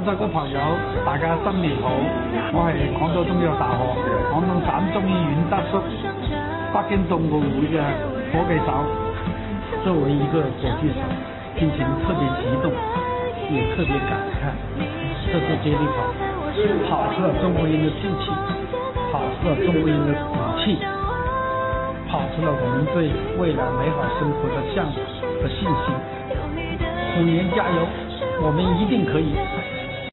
各位朋友，大家新年好！我系广州中医药大学广东省中医院大叔，北京冬奥会嘅火炬手。作为一个火炬手，心情特别激动，也特别感慨。这次接力跑，跑出了中国人的志气，跑出了中国人的骨气，跑出了我们对未来美好生活的向往和信心。虎年加油，我们一定可以！